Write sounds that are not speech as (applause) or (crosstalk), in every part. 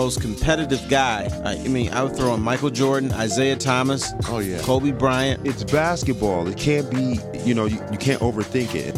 the most competitive guy. I, I mean, I would throw in Michael Jordan, Isiah Thomas, Oh yeah. Kobe Bryant. It's basketball. It can't be, you know, you, you can't overthink it.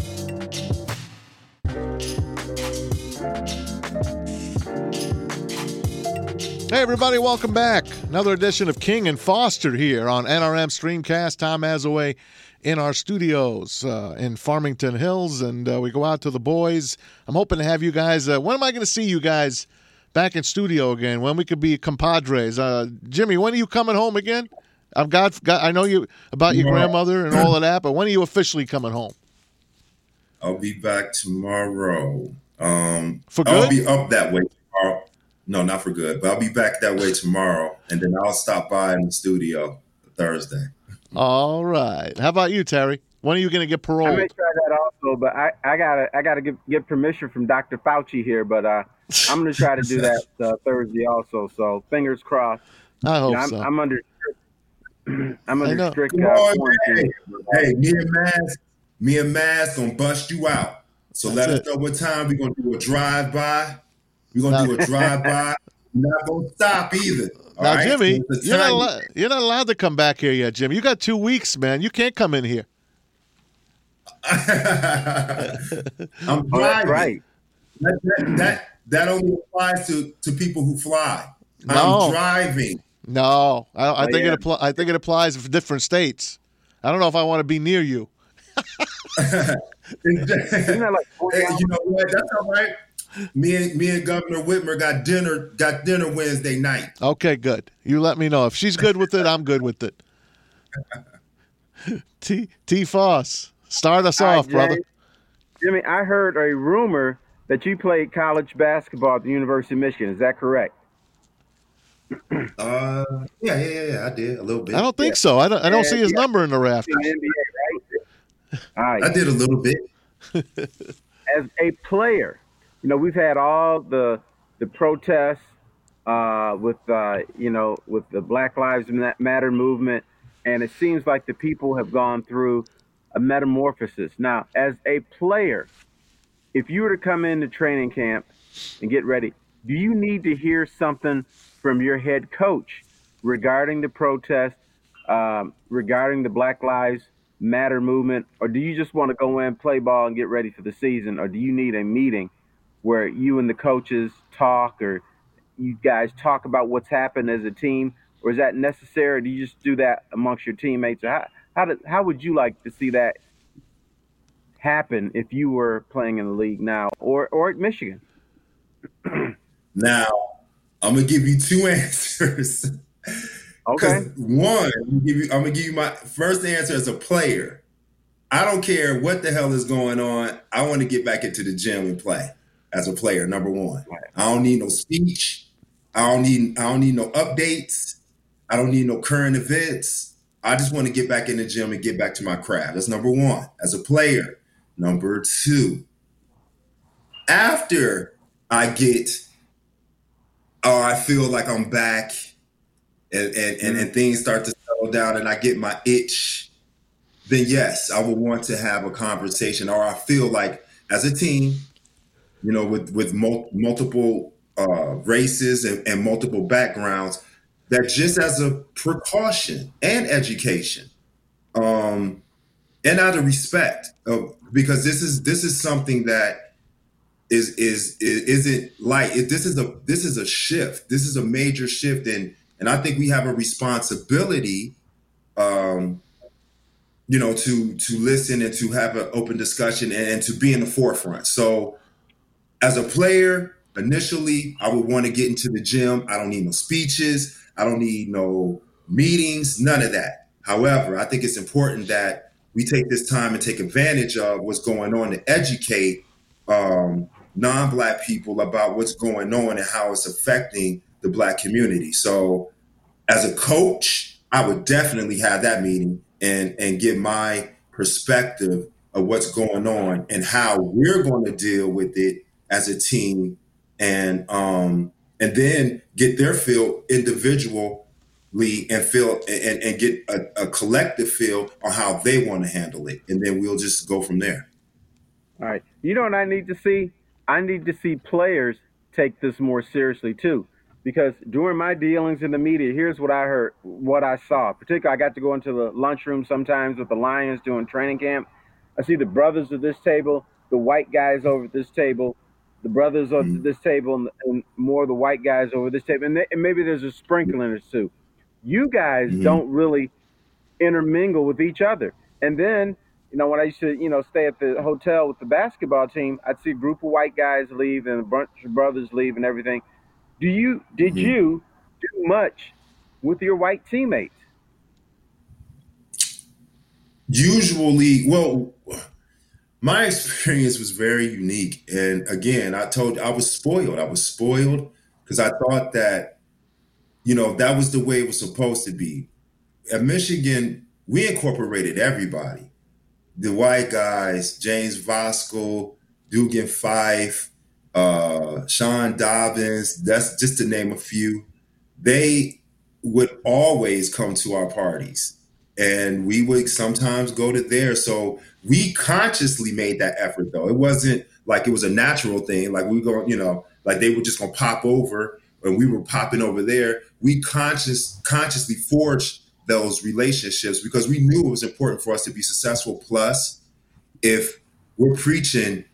Hey, everybody, welcome back. Another edition of King and Foster here on NRM Streamcast. Tom Mazawey in our studios uh, in Farmington Hills, and uh, we go out to the boys. I'm hoping to have you guys. Uh, when am I going to see you guys back in studio again? When we could be compadres? Uh, Jimmy, when are you coming home again? I've got, got I know you about your Tomorrow. grandmother and all of that, but when are you officially coming home? I'll be back tomorrow. Um, For I'll be up that way tomorrow. No, not for good, but I'll be back that way tomorrow, and then I'll stop by in the studio Thursday. All right. How about you, Terry? When are you going to get parole? I paroled? may try that also, but I, I gotta I gotta get, get permission from Dr. Fauci here, but uh, I'm gonna try to do that (laughs) uh, Thursday also. So fingers crossed. I hope You know, I'm, so. I'm under strict- (clears throat) I'm under strict uh, on, quarantine. Hey, me and Maz, me and Maz gonna bust you out. So let That's us know what time we're gonna do a drive by. We're gonna do a (laughs) drive by. We're not gonna stop either. all Now, right? Jimmy, So you're not, time- allo- you're not allowed to come back here yet, Jimmy. You got two weeks, man. You can't come in here. (laughs) I'm Oh, driving. right. That, that, that, that only applies to, to people who fly. No. I'm driving. No, I, I Oh, think yeah. it appli- I think it applies for different states. I don't know if I want to be near you. (laughs) Isn't that like 40 Hey, hours? you know what? That's all right. Me and me and Governor Whitmer got dinner got dinner Wednesday night. Okay, good. You let me know if she's good with it. I'm good with it. (laughs) T T Foss, start us Hi, off, brother. Jay. Jimmy, I heard a rumor that you played college basketball at the University of Michigan. Is that correct? (clears throat) Uh, yeah, yeah, yeah, yeah. I did a little bit. I don't think so. I don't. I don't Yeah, see his yeah. number in the rafters. In the NBA, right? All right. I did a little bit. (laughs) as a player, you know, we've had all the the protests uh, with uh, you know with the Black Lives Matter movement, and it seems like the people have gone through a metamorphosis. Now, as a player, if you were to come into training camp and get ready, do you need to hear something from your head coach regarding the protest, um, regarding the Black Lives Matter movement, or do you just want to go in, play ball, and get ready for the season, or do you need a meeting where you and the coaches talk, or you guys talk about what's happened as a team, or is that necessary? Do you just do that amongst your teammates? Or how how did, how would you like to see that happen if you were playing in the league now, or or at Michigan? (clears throat) Now, I'm gonna give you two (laughs) answers. Okay. One, I'm gonna, give you, I'm gonna give you my first answer as a player. I don't care what the hell is going on. I want to get back into the gym and play as a player. Number one, I don't need no speech. I don't need. I don't need no updates. I don't need no current events. I just want to get back in the gym and get back to my craft. That's number one as a player. Number two, after I get, or I feel like I'm back and, and, and, and things start to settle down and I get my itch, then yes, I would want to have a conversation. Or I feel like as a team, you know, with with mul- multiple uh, races and, and multiple backgrounds, that just as a precaution and education, um, and out of respect, of, because this is this is something that is is, is isn't light. It, this is a this is a shift. This is a major shift, and and I think we have a responsibility, um, you know, to to listen and to have an open discussion and, and to be in the forefront. So, as a player, initially, I would want to get into the gym. I don't need no speeches. I don't need no meetings. None of that. However, I think it's important that we take this time and take advantage of what's going on to educate um, non-black people about what's going on and how it's affecting the black community. So, as a coach, I would definitely have that meeting and and give my perspective of what's going on and how we're going to deal with it as a team, and um, and then get their feel individually and feel and, and get a, a collective feel on how they want to handle it, and then we'll just go from there. All right. You know what I need to see? I need to see players take this more seriously too. because during my dealings in the media, here's what I heard, what I saw. Particularly, I got to go into the lunchroom sometimes with the Lions doing training camp. I see the brothers of this table, the white guys over at this table, the brothers mm-hmm. of this table, and, and, more the white guys over this table, and, they, and maybe there's a sprinkling or two. You guys mm-hmm. don't really intermingle with each other. And then, you know, when I used to, you know, stay at the hotel with the basketball team, I'd see a group of white guys leave and a bunch of brothers leave and everything. Do you did mm-hmm. you do much with your white teammates? Usually, well, my experience was very unique. And again, I told you I was spoiled. I was spoiled because I thought that, you know, that was the way it was supposed to be. At Michigan, we incorporated everybody. The white guys, James Voskuil, Dugan Fife, uh, Shawn Dobbins, that's just to name a few. They would always come to our parties and we would sometimes go to theirs. So we consciously made that effort though. It wasn't like it was a natural thing. Like we go, you know, like they were just gonna pop over and we were popping over there. We conscious consciously forged those relationships because we knew it was important for us to be successful. Plus, if we're preaching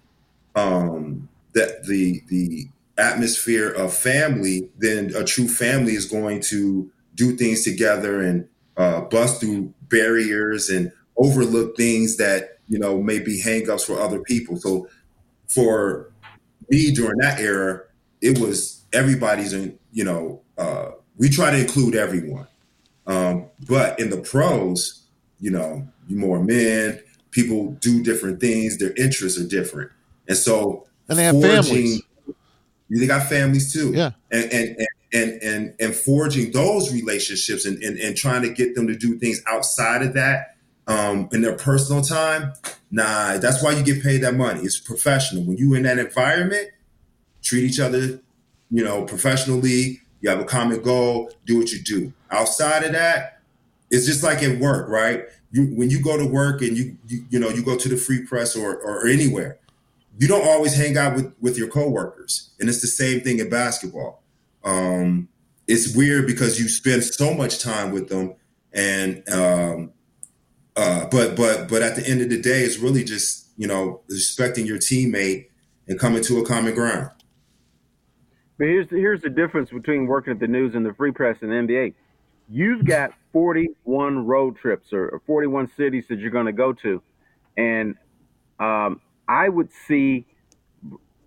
um that the the atmosphere of family, then a true family is going to do things together and uh, bust through barriers and overlook things that you know may be hangups for other people. So for me during that era, it was everybody's in you know uh, we try to include everyone, um, but in the pros, you know, more men, people do different things, their interests are different, and so and they have forging, families. They got families too. Yeah, and and, and and and and forging those relationships and, and, and trying to get them to do things outside of that um, in their personal time, nah, that's why you get paid that money. It's professional. When you in that environment, treat each other, you know, professionally. You have a common goal. Do what you do. Outside of that, it's just like at work, right? You when you go to work and you you, you know you go to the free press or or anywhere, you don't always hang out with with your coworkers, and it's the same thing in basketball um, it's weird because you spend so much time with them, and um, uh, but but but at the end of the day, it's really just you know respecting your teammate and coming to a common ground. But here's the, here's the difference between working at the news and the free press and the NBA. You've got 41 road trips or, or 41 cities that you're going to go to, and um, I would see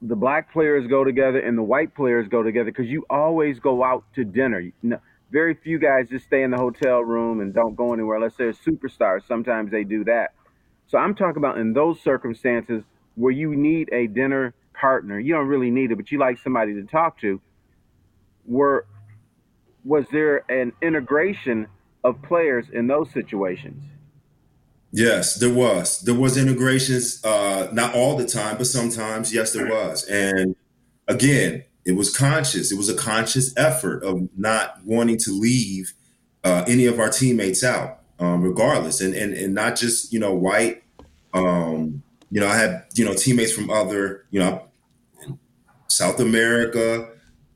the black players go together and the white players go together because you always go out to dinner. You know, very few guys just stay in the hotel room and don't go anywhere unless they're superstars. Sometimes they do that. So I'm talking about in those circumstances where you need a dinner partner. You don't really need it, but you like somebody to talk to. Were was there an integration of players in those situations? Yes, there was. There was integrations, uh, not all the time, but sometimes, yes, there was. And again, it was conscious. It was a conscious effort of not wanting to leave uh, any of our teammates out, um, regardless, and, and and not just you know white. Um, you know, I had you know teammates from other you know South America,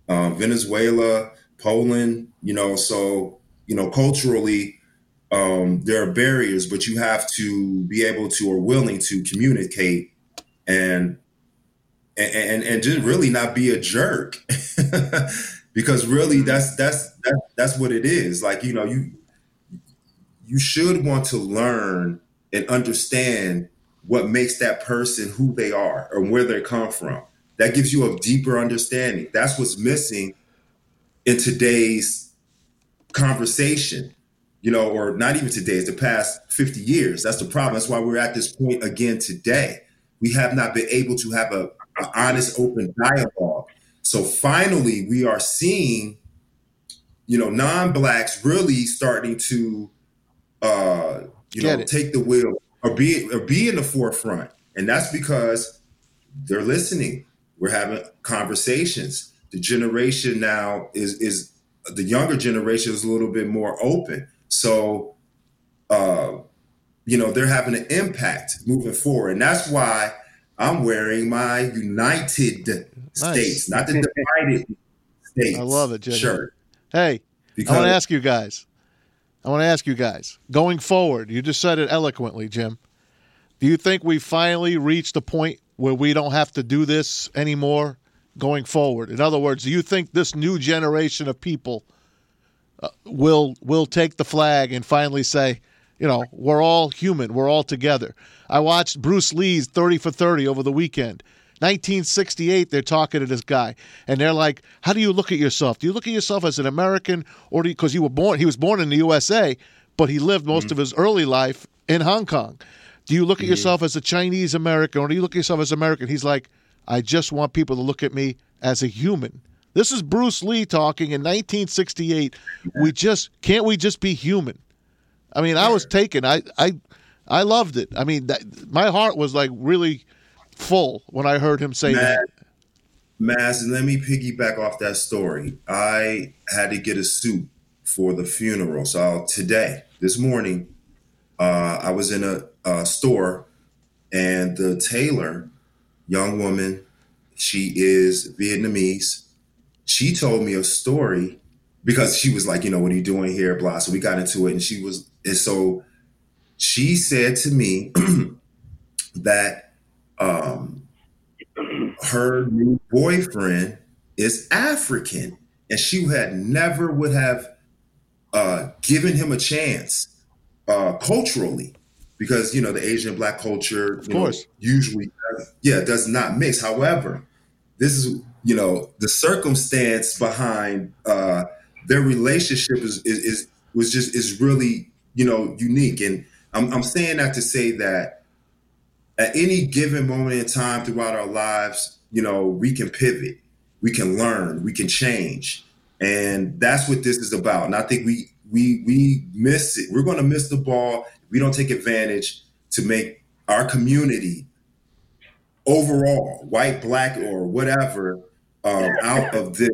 um, Venezuela, Poland. You know, so you know culturally um, there are barriers, but you have to be able to or willing to communicate and and and just really not be a jerk (laughs) because really that's that's that's that's what it is like you know you you should want to learn and understand what makes that person who they are or where they come from that gives you a deeper understanding that's what's missing in today's conversation you know, or not even today, it's the past 50 years. That's the problem. That's why we're at this point again today. We have not been able to have a, a honest, open dialogue. So finally, we are seeing, you know, non-blacks really starting to, uh, you Get know, it. take the wheel or be or be in the forefront, and that's because they're listening. We're having conversations. The generation now is is the younger generation is a little bit more open so, uh, you know, they're having an impact moving forward. And that's why I'm wearing my United nice. States, not the divided States (laughs) I love it, Jimmy. shirt. Hey, Because I want to ask you guys. I want to ask you guys going forward. You just said it eloquently, Jim. Do you think we finally reached a point where we don't have to do this anymore going forward? In other words, do you think this new generation of people uh, will will take the flag and finally say, you know, we're all human, we're all together? I watched Bruce Lee's 30 for 30 over the weekend. 1968, they're talking to this guy, and they're like, "How do you look at yourself? Do you look at yourself as an American, or because you, were born? He was born in the USA, but he lived most of his early life in Hong Kong. Do you look at yourself as a Chinese American, or do you look at yourself as American?" He's like, "I just want people to look at me as a human." This is Bruce Lee talking in 1968. We just can't we just be human? I mean, I was taken. I I I loved it. I mean, that, my heart was like really full when I heard him say that. Maz, let me piggyback off that story. I had to get a suit for the funeral. So today, this morning, uh, I was in a, a store and the tailor, young woman, she is Vietnamese. She told me a story because she was like, you know, what are you doing here? Blah. So we got into it and she was, and so she said to me (clears throat) that um, her new boyfriend is African, and she had never would have uh, given him a chance uh, culturally because you know the Asian black culture, know, course. usually does, yeah does not mix. However, this is you know the circumstance behind uh, their relationship is, is is was just is really you know unique, and I'm, I'm saying that to say that at any given moment in time throughout our lives, you know, we can pivot, we can learn, we can change. And that's what this is about. And I think we we we miss it. We're going to miss the ball. We don't take advantage to make our community overall, white, black, or whatever, um, out of this.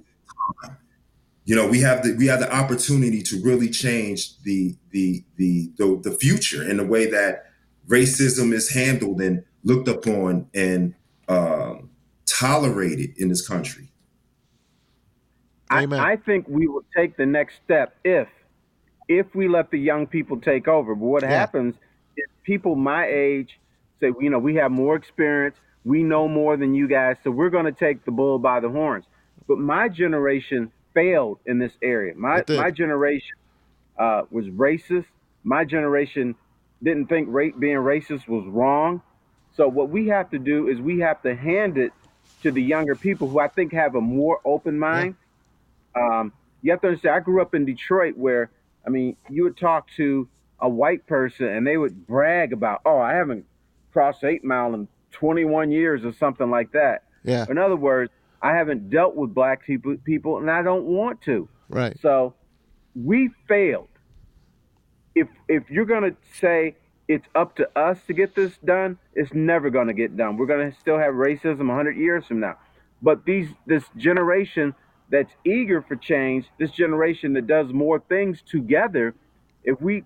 You know, we have the we have the opportunity to really change the the the the, the future in the way that racism is handled and looked upon and um, tolerated in this country. I, I think we will take the next step if if we let the young people take over. But what Yeah. happens is people my age say, you know, we have more experience, we know more than you guys, so we're going to take the bull by the horns. But my generation failed in this area. My my generation uh, was racist. My generation didn't think ra- being racist was wrong. So what we have to do is we have to hand it to the younger people who I think have a more open mind. Um, you have to understand. I grew up in Detroit, where I mean, you would talk to a white person and they would brag about, "Oh, I haven't crossed Eight Mile in 21 years" or something like that. Yeah, In other words, I haven't dealt with black people, people, and I don't want to. right. So we failed. If if you're gonna say it's up to us to get this done, it's never gonna get done. We're gonna still have racism 100 years from now. But these this generation that's eager for change, this generation that does more things together, if we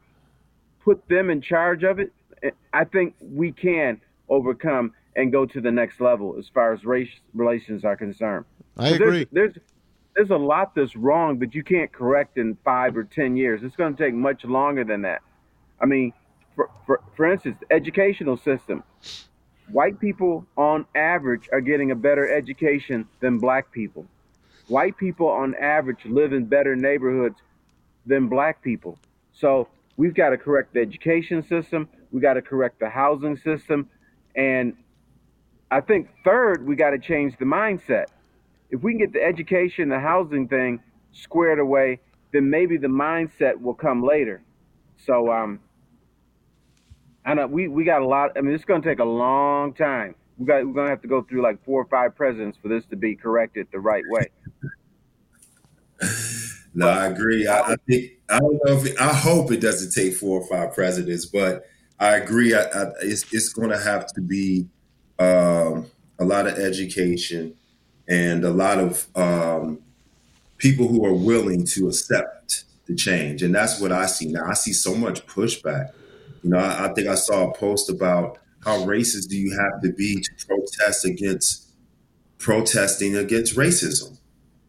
put them in charge of it, eh, I think we can overcome and go to the next level as far as race relations are concerned. I agree. There's, there's a lot that's wrong that you can't correct in five or ten years. It's going to take much longer than that. I mean, for, for, for instance, the educational system. White people, on average, are getting a better education than black people. White people, on average, live in better neighborhoods than black people. So we've got to correct the education system. We got to correct the housing system, and I think third, we got to change the mindset. If we can get the education, the housing thing squared away, then maybe the mindset will come later. So, um, I know we, we got a lot. I mean, it's going to take a long time. We got we're going to have to go through like four or five presidents for this to be corrected the right way. (laughs) No, I agree. I, I think I don't know if it, I hope it doesn't take four or five presidents, but I agree. I, I, it's it's going to have to be um, a lot of education and a lot of um, people who are willing to accept the change, and that's what I see now. I see so much pushback. You know, I, I think I saw a post about how racist do you have to be to protest against protesting against racism.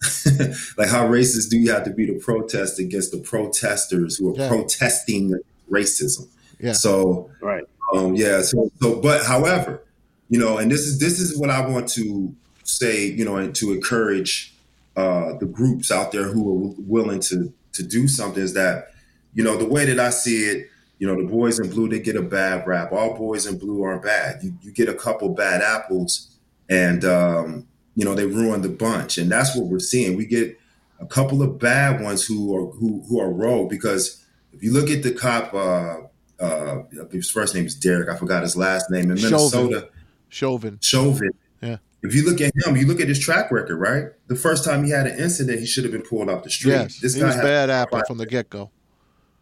(laughs) like how racist do you have to be to protest against the protesters who are Yeah. protesting racism? Yeah. So Right. um, yeah. So, so, but however, you know, and this is this is what I want to say, you know, and to encourage uh, the groups out there who are w- willing to to do something is that, you know, the way that I see it, you know, the boys in blue they get a bad rap. All boys in blue aren't bad. You you get a couple bad apples, and um, you know they ruin the bunch, and that's what we're seeing. We get a couple of bad ones who are who who are rogue because if you look at the cop. Uh, uh, his first name is Derek. I forgot his last name in Chauvin. Minnesota. Chauvin. Chauvin. Yeah. If you look at him, you look at his track record, right? The first time he had an incident, he should have been pulled off the street. Yes, this he guy was bad apple from the get go.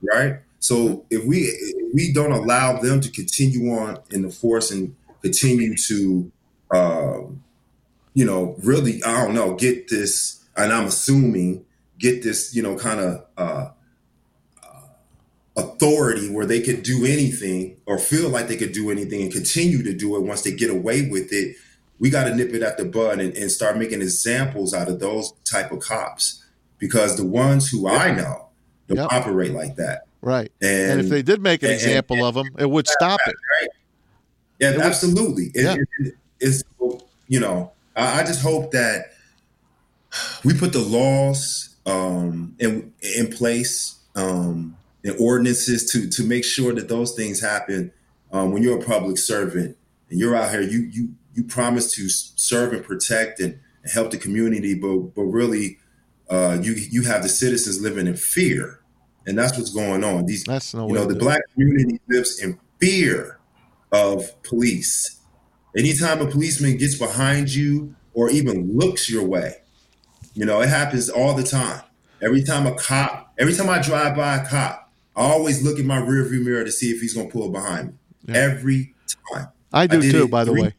right? So if we if we don't allow them to continue on in the force and continue to, um, you know, really, I don't know, get this, and I'm assuming get this, you know, kind of uh, authority where they could do anything or feel like they could do anything and continue to do it once they get away with it. We got to nip it at the bud and, and start making examples out of those type of cops because the ones who I know don't Yep. operate like that. Right. And, And if they did make an and- example of them, it would stop it. yeah, it absolutely. It- Yeah. it- it's you know, I, I just hope that we put the laws um, in in place um, and ordinances to to make sure that those things happen. Um, when you're a public servant and you're out here, you you you promise to serve and protect and, and help the community, but but really, uh, you you have the citizens living in fear, and that's what's going on. These That's no you know, the do it. black community lives in fear of police. Anytime a policeman gets behind you or even looks your way, you know, it happens all the time. Every time a cop, every time I drive by a cop, I always look in my rearview mirror to see if he's going to pull behind me. Yeah. Every time. I do did too, by the way.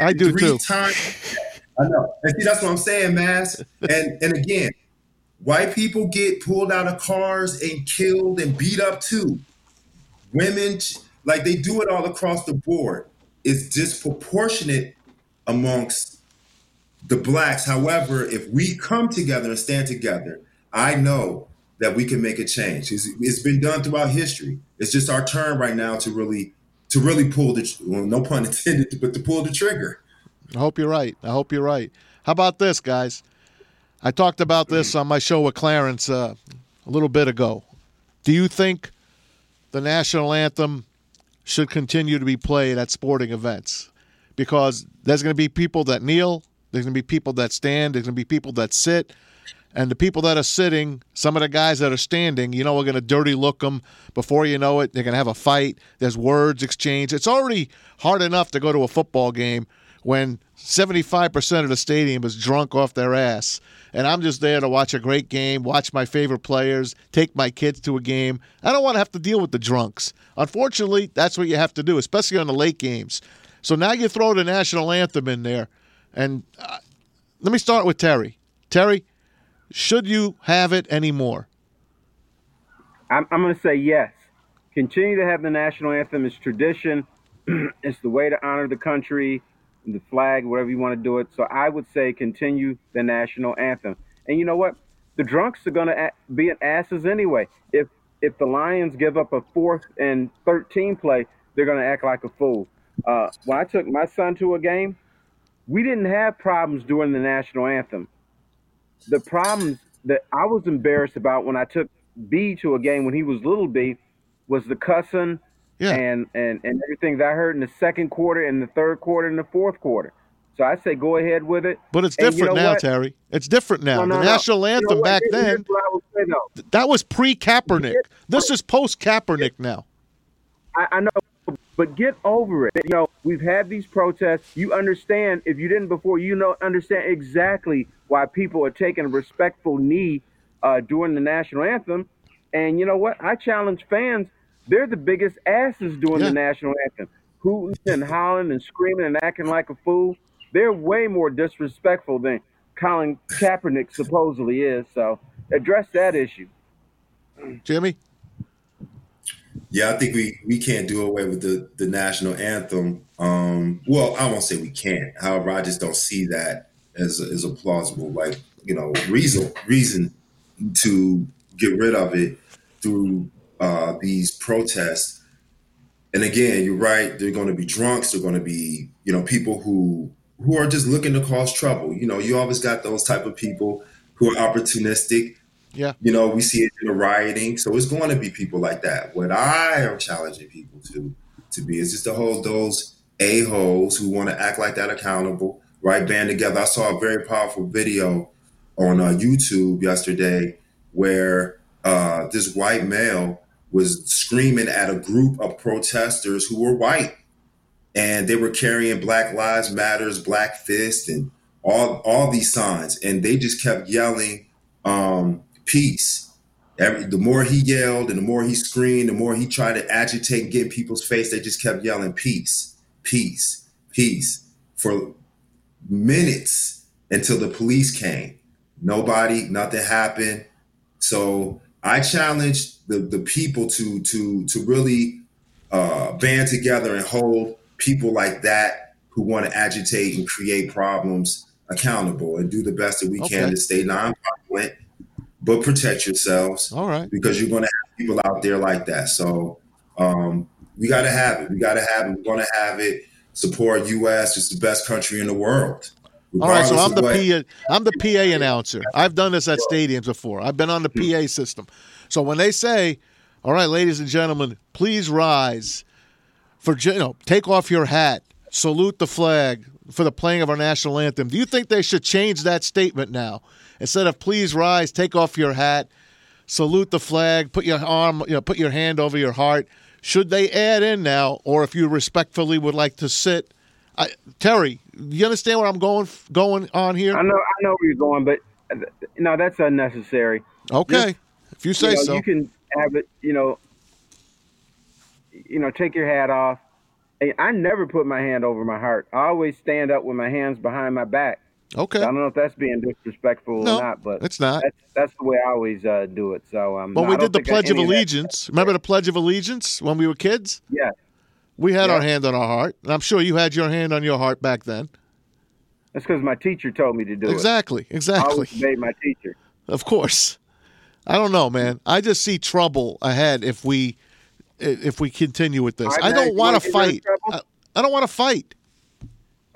I do Three too. times. I know. And see, that's what I'm saying, Maz. And and again, white people get pulled out of cars and killed and beat up too. Women, like they do it all across the board. It's disproportionate amongst the blacks. However, if we come together and stand together, I know that we can make a change. It's, it's been done throughout history. It's just our turn right now to really to really pull the well, no pun intended, but to pull the trigger. I hope you're right. I hope you're right. How about this, guys? I talked about this on my show with Clarence uh, a little bit ago. Do you think the national anthem should continue to be played at sporting events? Because there's going to be people that kneel, there's going to be people that stand, there's going to be people that sit, and the people that are sitting, some of the guys that are standing, you know, we're going to dirty look them. Before you know it, they're going to have a fight. There's words exchanged. It's already hard enough to go to a football game when 75% of the stadium is drunk off their ass. And I'm just there to watch a great game, watch my favorite players, take my kids to a game. I don't want to have to deal with the drunks. Unfortunately, that's what you have to do, especially on the late games. So now you throw the national anthem in there. And uh, let me start with Terry. Terry, should you have it anymore? I'm, I'm going to say yes. Continue to have the national anthem. It's tradition. (clears throat) it's the way to honor the country, the flag, whatever you want to do it. So I would say continue the national anthem. And you know what? The drunks are going to be an asses anyway. If if the Lions give up a fourth and 13 play, they're going to act like a fool. Uh, when I took my son to a game, we didn't have problems during the national anthem. The problems that I was embarrassed about when I took B to a game when he was little B was the cussing Yeah. and, and, and everything that I heard in the second quarter, in the third quarter, and the fourth quarter. So I say go ahead with it. But it's And you different know now, what? Terry. It's different now. No, no, the no. national You know anthem back then, here's what I would say though. that was pre Kaepernick. This is post Kaepernick now. I, I know, but get over it. You know, we've had these protests. You understand. If you didn't before, you know, understand exactly why people are taking a respectful knee uh, during the national anthem. And you know what? I challenge fans. They're the biggest asses during Yeah. the national anthem, hooting and howling and screaming and acting like a fool. They're way more disrespectful than Colin Kaepernick supposedly is. So address that issue. Jimmy? Yeah, I think we we can't do away with the the national anthem. Um, well, I won't say we can't. However, I just don't see that as a, as a plausible like you know reason reason to get rid of it through uh, these protests. And again, you're right. They're going to be drunks. They're going to be you know people who who are just looking to cause trouble. You know, you always got those type of people who are opportunistic. Yeah. You know, we see it in the rioting. So it's going to be people like that. What I am challenging people to to be is just to hold those a-holes who want to act like that accountable, right? Band together. I saw a very powerful video on uh, YouTube yesterday where uh, this white male was screaming at a group of protesters who were white and they were carrying Black Lives Matters, Black Fist, and all all these signs, and they just kept yelling um, peace. Every, the more he yelled and the more he screamed, the more he tried to agitate and get in people's face, they just kept yelling peace, peace, peace for minutes until the police came. Nobody, nothing happened. So I challenged the, the people to to to really uh, band together and hold people like that who want to agitate and create problems accountable and do the best that we Okay. can to stay nonviolent, but protect yourselves All right. because you're going to have people out there like that. So um, we got to have it. We got to have it. We're going to have it. Support U.S. It's the best country in the world. All right, so I'm the what- PA, I'm the PA announcer. I've done this at stadiums before. I've been on the PA system. So when they say, "All right, ladies and gentlemen, please rise for you know, take off your hat, salute the flag for the playing of our national anthem." Do you think they should change that statement now? Instead of "Please rise, take off your hat, salute the flag, put your arm, you know, put your hand over your heart." Should they add in now, or if you respectfully would like to sit? I, Terry, you understand where I'm going going on here? I know, I know where you're going, but no, that's unnecessary. Okay, if you say you know, so. You can have it. You know, you know, take your hat off. I never put my hand over my heart. I always stand up with my hands behind my back. Okay, I don't know if that's being disrespectful No, or not, but it's not. that's that's the way I always uh, do it. So, um, When no, we did the Pledge of Allegiance, remember the Pledge of Allegiance when we were kids? yeah, We had Yeah. our hand on our heart, and I'm sure you had your hand on your heart back then. that's because my teacher told me to do Exactly, it. Exactly. exactly. obeyed my teacher. Of course. I don't know, man. I just see trouble ahead if we if we continue with this. Right, I don't want to of fight. I, I don't want to fight.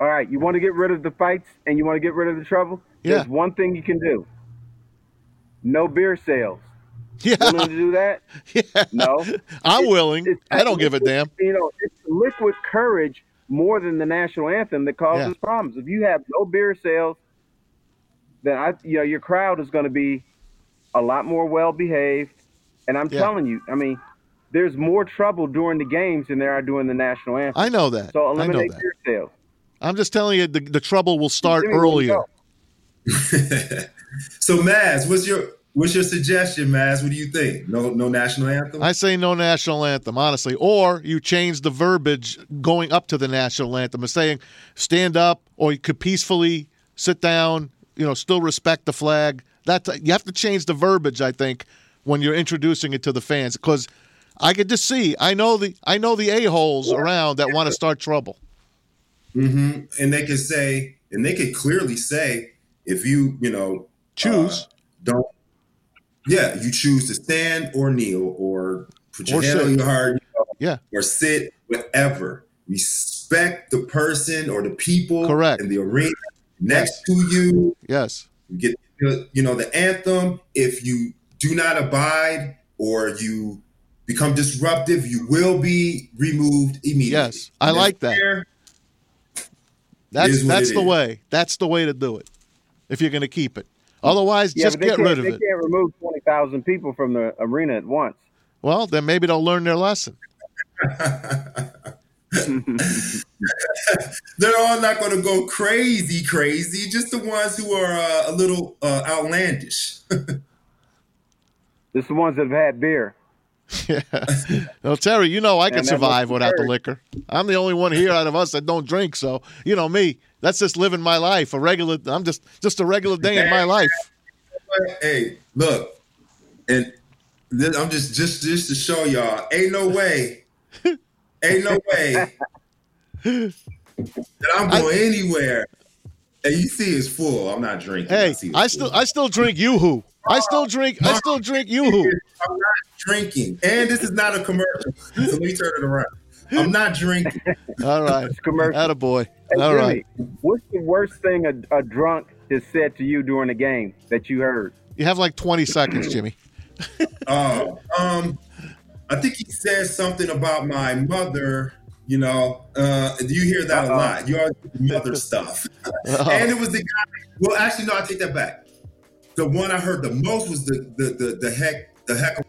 All right, you want to get rid of the fights and you want to get rid of the trouble? Yeah. There's one thing you can do. No beer sales. Yeah, Willing to do that? (laughs) yeah. No. I'm It's- willing. it's- I don't give a damn. You know, it's liquid courage more than the national anthem that causes Yeah. problems. If you have no beer sales, then I, you know, your crowd is going to be a lot more well behaved. And I'm Yeah. telling you, I mean, there's more trouble during the games than there are during the national anthem. I know that. so eliminate beer sales. I'm just telling you, the, the trouble will start Jimmy, where you earlier. (laughs) so Maz, what's your what's your suggestion, Maz? What do you think? No no national anthem? I say no national anthem, honestly. Or you change the verbiage going up to the national anthem and saying stand up, or you could peacefully sit down. You know, still respect the flag. That you have to change the verbiage. I think when you're introducing it to the fans, because I could just see. I know the I know the a holes around that want to start trouble. Hmm And they could say, and they could clearly say, if you, you know, Choose. uh, don't, yeah, you choose to stand or kneel or put your Or hand sit. on your heart, you know, Yeah. or sit, whatever. Respect the person or the people Correct. in the arena next to you. Yes. You get, you know, the anthem. If you do not abide or you become disruptive, you will be removed immediately. Yes, I like that. fair. That's that's the is. way. That's the way to do it. If you're going to keep it. Otherwise, Yeah, just they get can't, rid of they it. can't remove 20,000 people from the arena at once. Well, then maybe they'll learn their lesson. (laughs) They're all not going to go crazy, crazy. Just the ones who are uh, a little uh, outlandish. (laughs) just the ones that have had beer. (laughs) Yeah. well, Terry, you know I can survive without the liquor. I'm the only one here out of us that don't drink, so you know me. That's just living my life. A regular. I'm just just a regular day in my life. hey, look, and this, I'm just just just to show y'all, ain't no way, ain't no way that I'm going anywhere And you see it's full. I'm not drinking. Hey, see I still I still drink YooHoo. I still drink I still drink YooHoo. (laughs) I'm not drinking. And this is not a commercial. So let me turn it around. I'm not drinking. (laughs) All right. It's commercial. Attaboy. Hey, All right. Jimmy, What's the worst thing a, a drunk has said to you during a game that you heard? You have like 20 seconds, Jimmy. Oh, (clears throat) um, I think he says something about my mother. You know, uh, you hear that Uh-oh. a lot. You always mother stuff. (laughs) and it was the guy. Well, actually, no, I take that back. The one I heard the most was the the the, the heck the heck.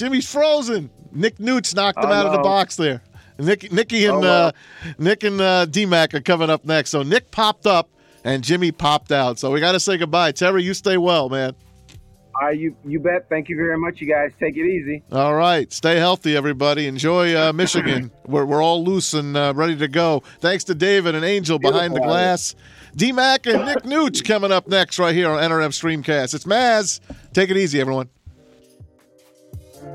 Jimmy's frozen. Nick Newts knocked him Oh, out of the box there. Nick, Nicky and Oh, wow. uh, Nick and uh, D-Mac are coming up next. So Nick popped up and Jimmy popped out. So we got to say goodbye. Terry, you stay well, man. Right, you you bet. Thank you very much, you guys. Take it easy. All right. Stay healthy, everybody. Enjoy uh, (laughs) Michigan. we're, we're all loose and uh, ready to go. Thanks to David and Angel behind the glass. D-Mac and Nick Newts coming up next right here on NRM Streamcast. It's Maz. Take it easy, everyone.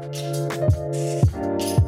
Música